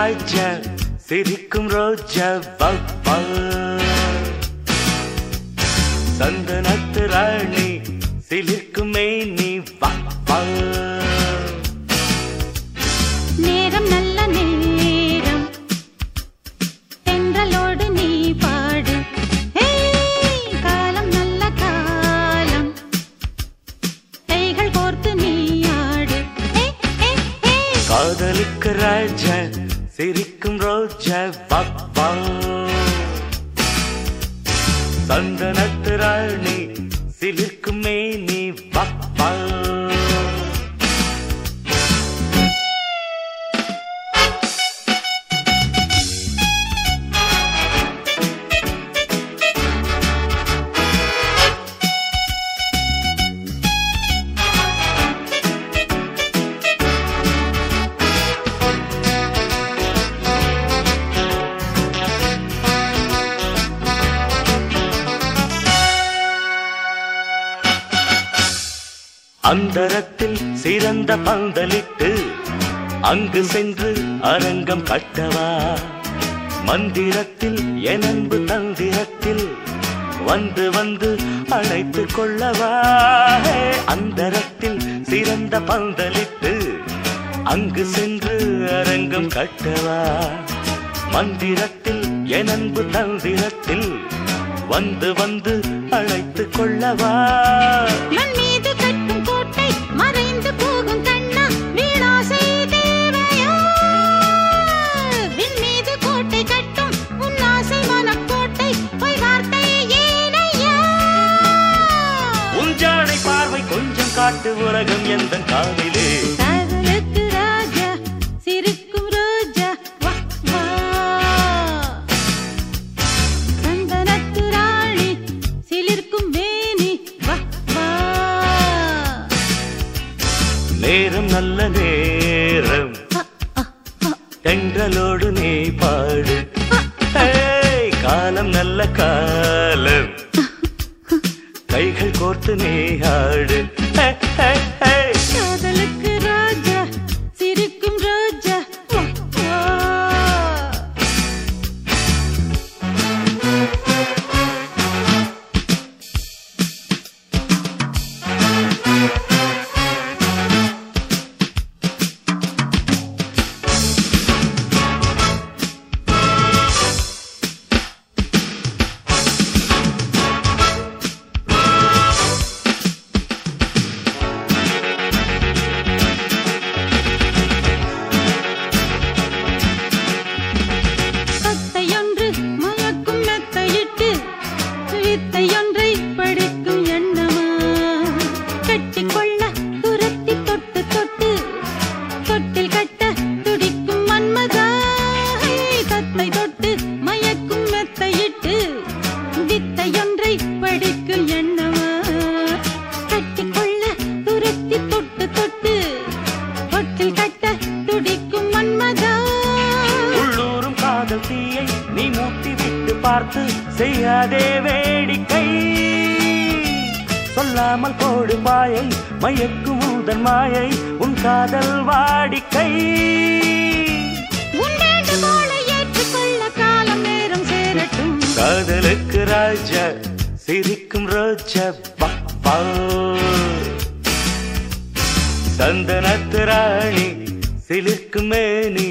காய்ச்ச சிரிக்கும் ரோஜா பப்பா சந்தனத்து ராணி அந்தரத்தில் சிறந்த பந்தலிட்டு அங்கு சென்று அரங்கம் கட்டவா. மந்திரத்தில் எனன்பு அன்பு தந்திரத்தில் வந்து வந்து அழைத்து கொள்ளவா. அந்தரத்தில் சிறந்த பந்தலிட்டு அங்கு சென்று அரங்கம் கட்டவா. மந்திரத்தில் எனன்பு அன்பு தந்திரத்தில் வந்து வந்து அழைத்து கொள்ளவா. காட்டு உலகம் எந்த காதிலே மயக்கும் உதன் மாயை உன் காதல் வாடிக்கை. காதலுக்கு ராஜா சிரிக்கும் ரோஜா பாப்பா. சந்தனத்து ராணி சிலுக்கு மேனி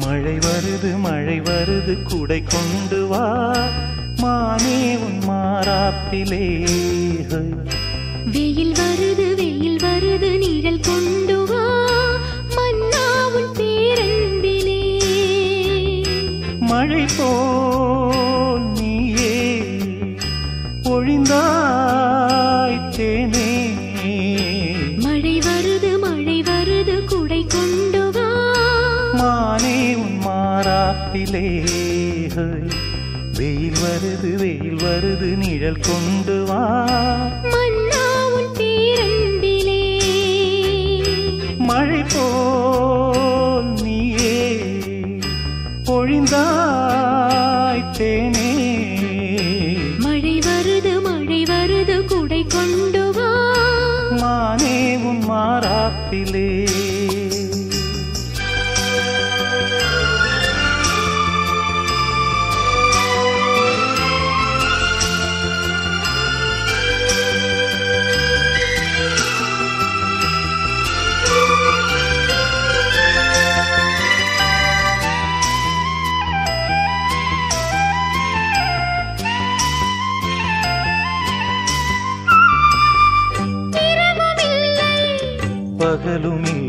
மழை வருது மழை வருது குடை கொண்டு வா. மானே உன் மாறாப்பிலே. வெயில் வருது வெயில் வருது நிழல் கொண்டு வருது வெயில் வருது நிழல் கொண்டு வா. പകലുമേ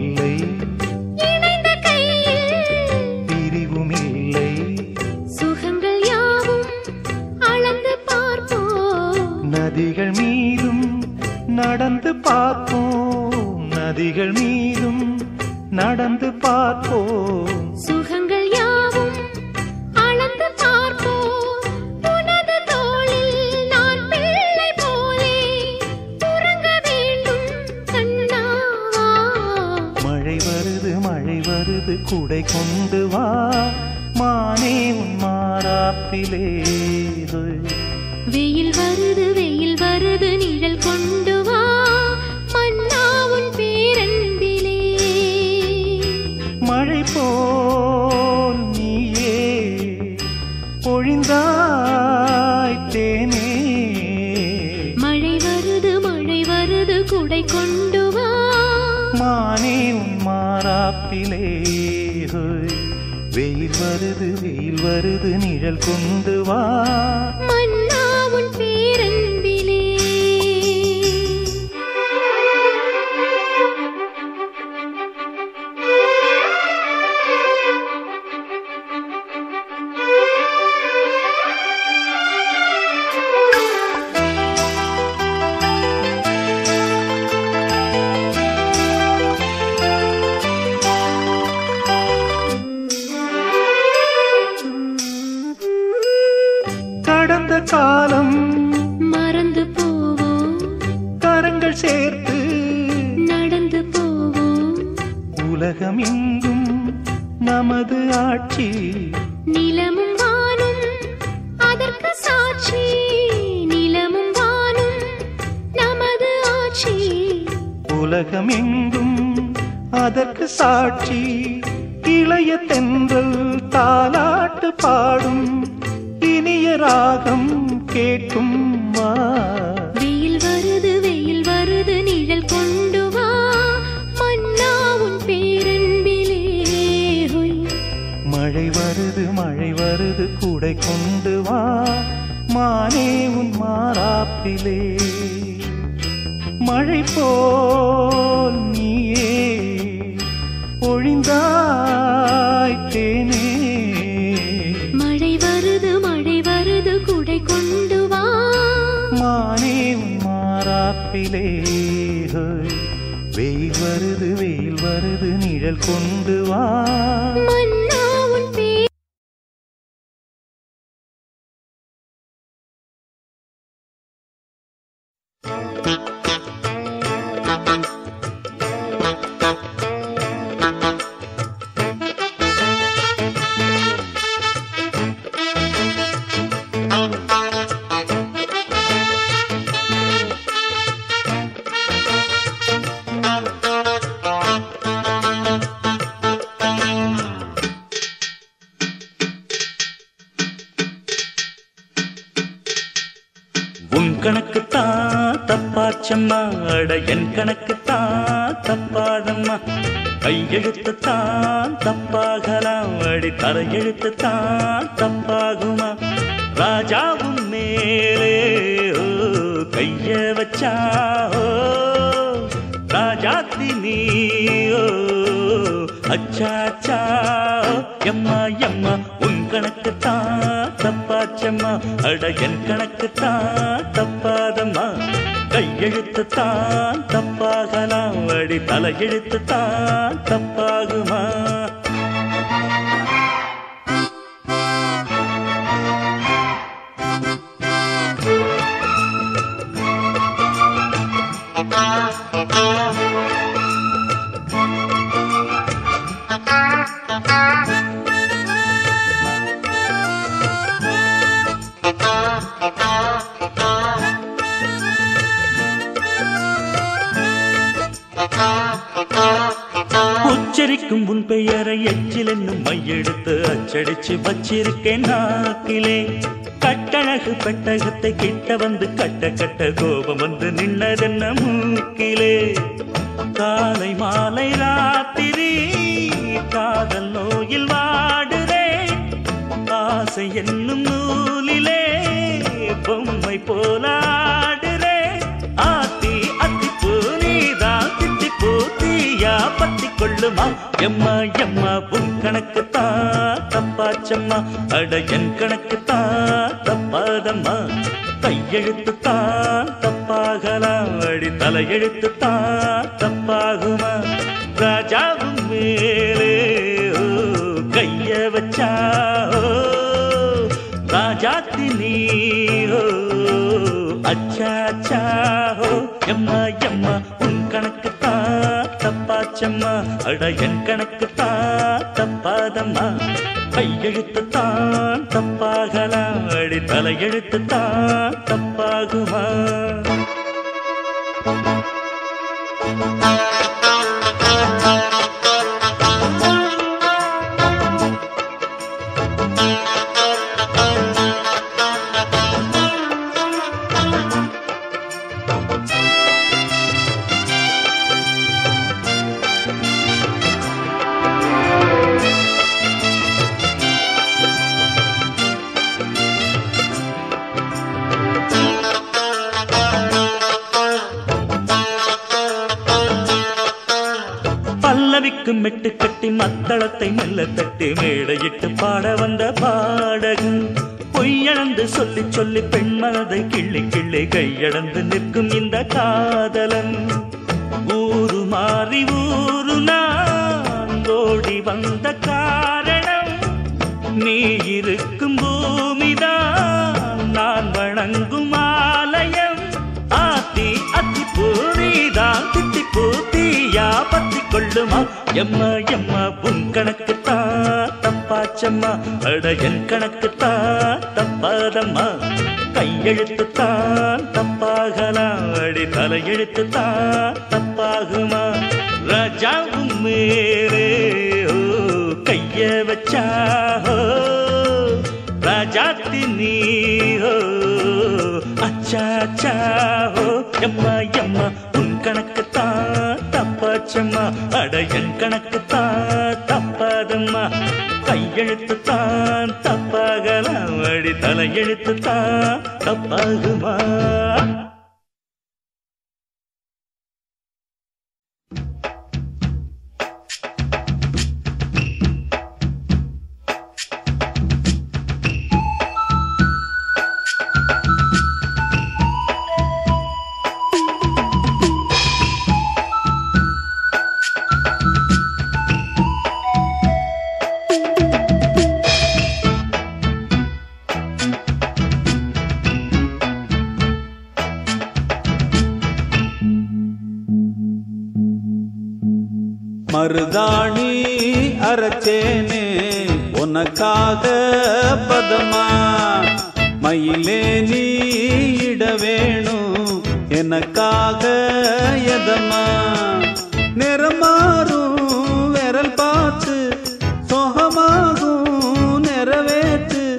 வெயில் வருது வெயில் வருது நிழல் கொண்டு வா. மன்னா உன் பேரன்பிலே. மழை போல் நீயே பொழிந்தாய் தேனே. மழை வருது மழை வருது குடை கொண்டு வா. மானே உன் மாறாப்பிலே. வெயில் வருது வெயில் வருது நிழல் கொண்டு வா. வா. வெயில் வருது வெயில் வருது நிழல் கொண்டு வா. மன்னா உன் பேரன்பிலே மழை வருது மழை வருது கூடை கொண்டு வா. மானே உன் மாறாப்பிலே. மழை போல் மஞ்சள் கொண்டு வா அட என் கணக்குத்தான் தப்பாதம்மா. கையெழுத்துத்தான் தப்பாகலாம். அடி தரையெழுத்துத்தான் தப்பாகுமா. ராஜாவும் மேலே கைய வச்சா ராஜாத்தி நீயோ அச்சா அச்சா. எம்மா எம்மா உன் கணக்கு தான் தப்பாச்சம்மா. அட என் கணக்கு தான் தப்பாதம்மா. கையெழுத்துத்தான் தப்பாகலாம் வழி தலையெழுத்துத்தான் தப்பாகுமா? உச்சரிக்கும் உன் பெயரை எச்சில் என்னும் மையெடுத்து அச்சடிச்சு வச்சிருக்கேன் நாக்கிலே. கட்டழகு பெட்டகத்தை கிட்ட வந்து கட்ட கட்ட கோபம் வந்து நின்னதென்ன மூக்கிலே. காலை மாலை ராத்திரி காதல் நோயில் வாடுறேன் ஆசை என்னும் நூலிலே பொம்மை போலாடு பத்தி கொள்ளுமா எம்மா எம்மா உன் கணக்கு தான் தப்பாச்சம்மா. அட என் கணக்கு தான் தப்பாதம்மா. கையெழுத்து தான் தப்பாகலாம் அடி தலையெழுத்து தான் தப்பாகுமா? ராஜாவும் மேலே கைய வச்சா ராஜாத்தி நீ அச்சா அச்சா எம்மா எம்மா அட என் கணக்கு தான் தப்பாதம்மா கையெழுத்து தான் தப்பாகலாம் அடி தலையெழுத்து தான் தப்பாகுமா? பல்லவிக்கு அத்தளத்தை மெல்ல தட்டி மேடையிட்டு பாட வந்த பாடகன். பொய்யளந்து சொல்லி சொல்லி பெண் மனதை கிள்ளி கிள்ளி கையளந்து நிற்கும் இந்த காதலன். ஊரு மாறி ஊரு நான் ஓடி வந்த காரணம் நீ இருக்கும் பூமிதான் நான் வணங்கும் ஆலயம். ஆத்தி அத்தி பூரிதான் தித்தி பூ பத்தி எம்மா எம்மா உன் கணக்கு தான் தப்பாச்சம்மா அட என் கணக்கு தான் தப்பாதம்மா. கையெழுத்து தான் தப்பாகலாம் அடி தலையெழுத்து தான் தப்பாகுமா ராஜாவும் மேலே கைய வச்சா ஓ, ராஜாத்தி நீரோ அச்சா அச்சா ஹோ. எம்மா எம்மா உன் கணக்கு தப்பாச்சம்மா அடையன் கணக்கு தான் தப்பாதம்மா. கையெழுத்து தான் தப்பாகலாம். அடி தலையெழுத்து தான் தப்பாகுமா? மருதாணி அரைச்சேனே உனக்காக பதமா? மயிலே நீ இட வேணும் எனக்காக எதமா? நிறமாறும் விரல் பார்த்து சொகமாகும் நிறைவேற்று.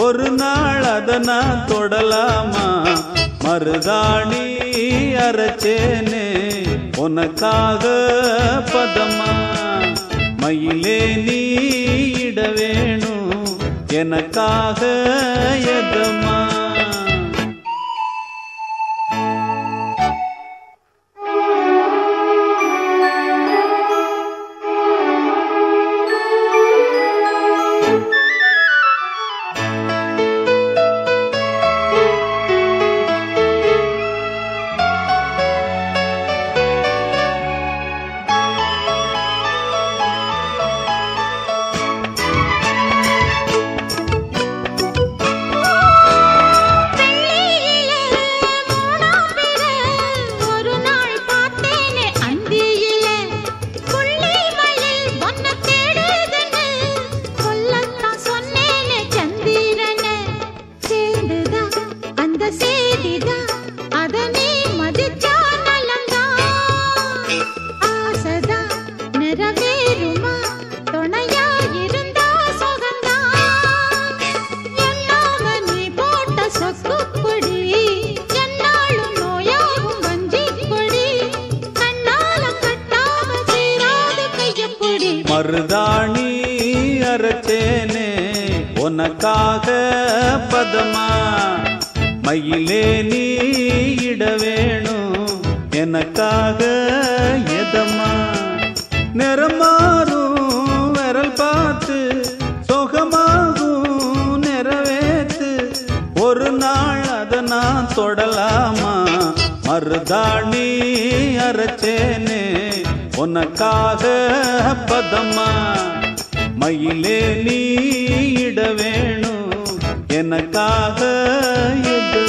ஒரு நாள் அத நான் தொடலாமா? மருதாணி அரைச்சேனே உனக்காக பதமா மயிலே நீ இட வேணும் எனக்காக எதமா மருதாணி அரைச்சேனே உனக்காக பதமா? மயிலே நீ இட வேணும் எனக்காக எதமா? நிறமாறும் விரல் பார்த்து சுகமாகும் நிறைவேத்து ஒரு நாள் அதை நான் தொடலாமா? மருதாணி அரைச்சேனே உனக்காக பதமா மயிலே நீ இட வேணும். எனக்காக எதுமா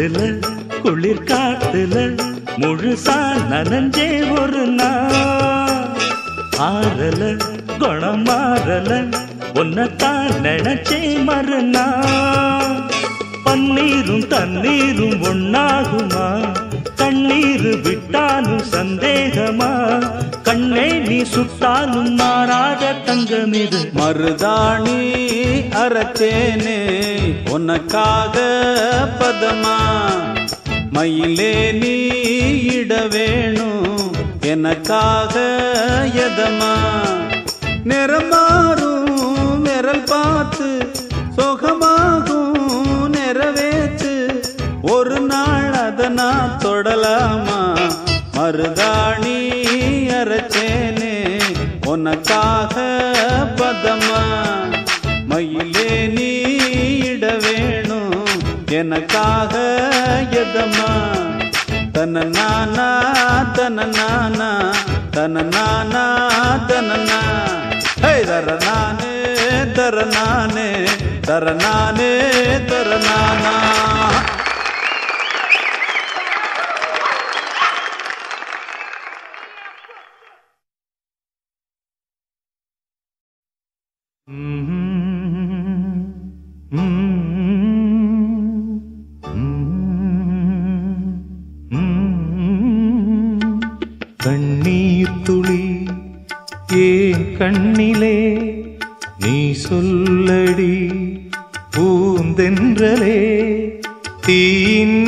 ஆத்துல குளிர் காத்துல முழுசா நனஞ்சே ஒரு நாள். ஆறல குணம் மாறல உன்னத்தான் நினைச்சே மறுநா பன்னீரும் தண்ணீரும் ஒன்னாகுமா தண்ணீர் விட்டாலும் சந்தேகமா? கண்ணே நீ சுட்டாலும் மாறாத தங்கம் இது. மருதாணி அறத்தேனே உனக்காக பதமா? மயிலே நீ இட வேணும் எனக்காக எதமா? நிறமாறும் நிரல் பார்த்து சுகமாகும் நிறவேற்று ஒரு நாள் அதை நான் தொடலாமா? மருதாணி அரைச்சேனே உனக்காக பதமா? மயிலே நீ இட வேணும் எனக்காக எதமா? தன நானா தன நானா? தன நானா தன தர நானே தர நானே தர நானே தர நானா? கண்ணீர் துளி ஏன் கண்ணிலே நீ சொல்லடி? பூந்தென்றலே தீன்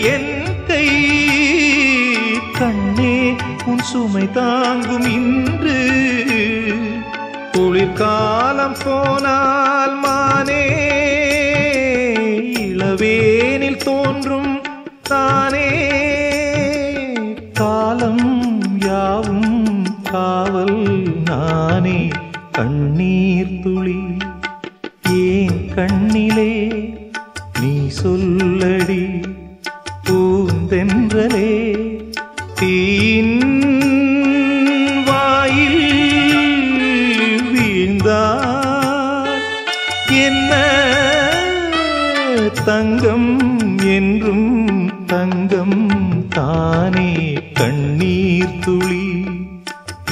என் கை. கண்ணே உன் சுமை தாங்கும் இன்று. குளிர்காலம் போனால் மானே இளவேனில் தோன்றும் தானே. காலம் யாவும் காவல் நானே கண்ணீர் என்றும் தங்கம் தானே கண்ணீர் துளி.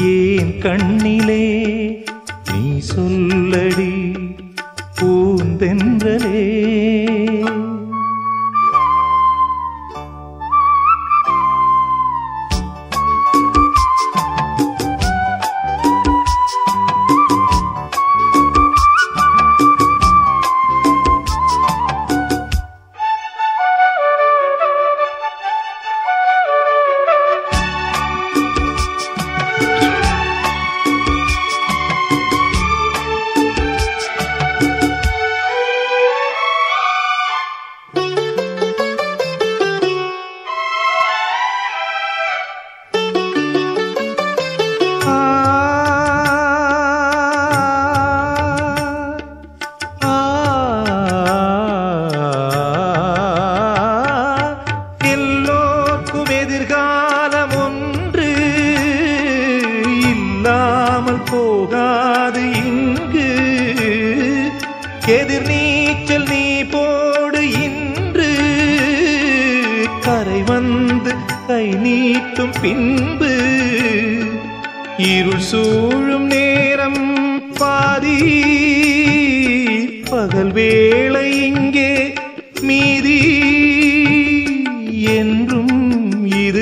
ஏன் கண்ணிலே நீ சொல்லடி? பூந்தென்றலே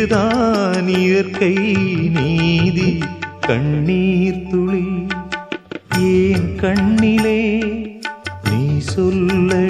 இதுதான் இயற்கை நீதி கண்ணீர் துளி. ஏன் கண்ணிலே நீ சொல்லடி